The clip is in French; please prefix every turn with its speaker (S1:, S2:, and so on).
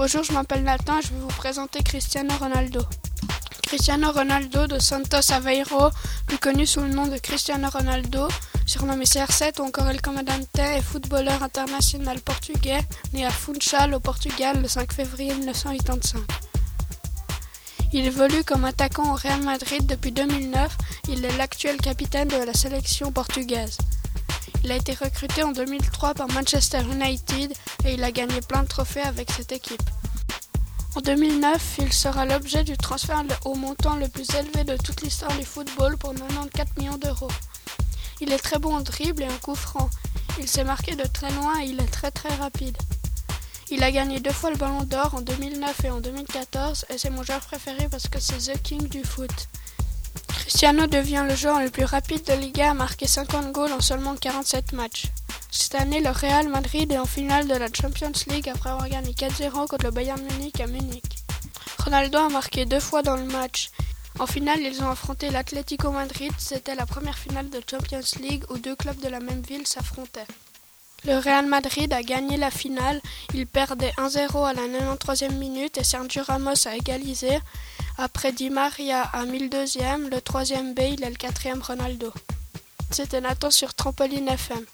S1: Bonjour, je m'appelle Nathan et je vais vous présenter Cristiano Ronaldo. Cristiano Ronaldo de Santos Aveiro, plus connu sous le nom de Cristiano Ronaldo, surnommé CR7 ou encore El Comandante, est footballeur international portugais né à Funchal au Portugal le 5 février 1985. Il évolue comme attaquant au Real Madrid depuis 2009. Il est l'actuel capitaine de la sélection portugaise. Il a été recruté en 2003 par Manchester United et il a gagné plein de trophées avec cette équipe. En 2009, il sera l'objet du transfert au montant le plus élevé de toute l'histoire du football pour 94 millions d'euros. Il est très bon en dribble et en coup franc. Il s'est marqué de très loin et il est très très rapide. Il a gagné deux fois le ballon d'or en 2009 et en 2014 et c'est mon joueur préféré parce que c'est The King du foot. Cristiano devient le joueur le plus rapide de Liga à marquer 50 goals en seulement 47 matchs. Cette année, le Real Madrid est en finale de la Champions League après avoir gagné 4-0 contre le Bayern Munich à Munich. Ronaldo a marqué deux fois dans le match. En finale, ils ont affronté l'Atlético Madrid. C'était la première finale de Champions League où deux clubs de la même ville s'affrontaient. Le Real Madrid a gagné la finale. Il perdait 1-0 à la 93e minute et Sergio Ramos a égalisé. Après Di Maria le deuxième, le troisième Bale et le quatrième Ronaldo. C'était Nathan sur Trampoline FM.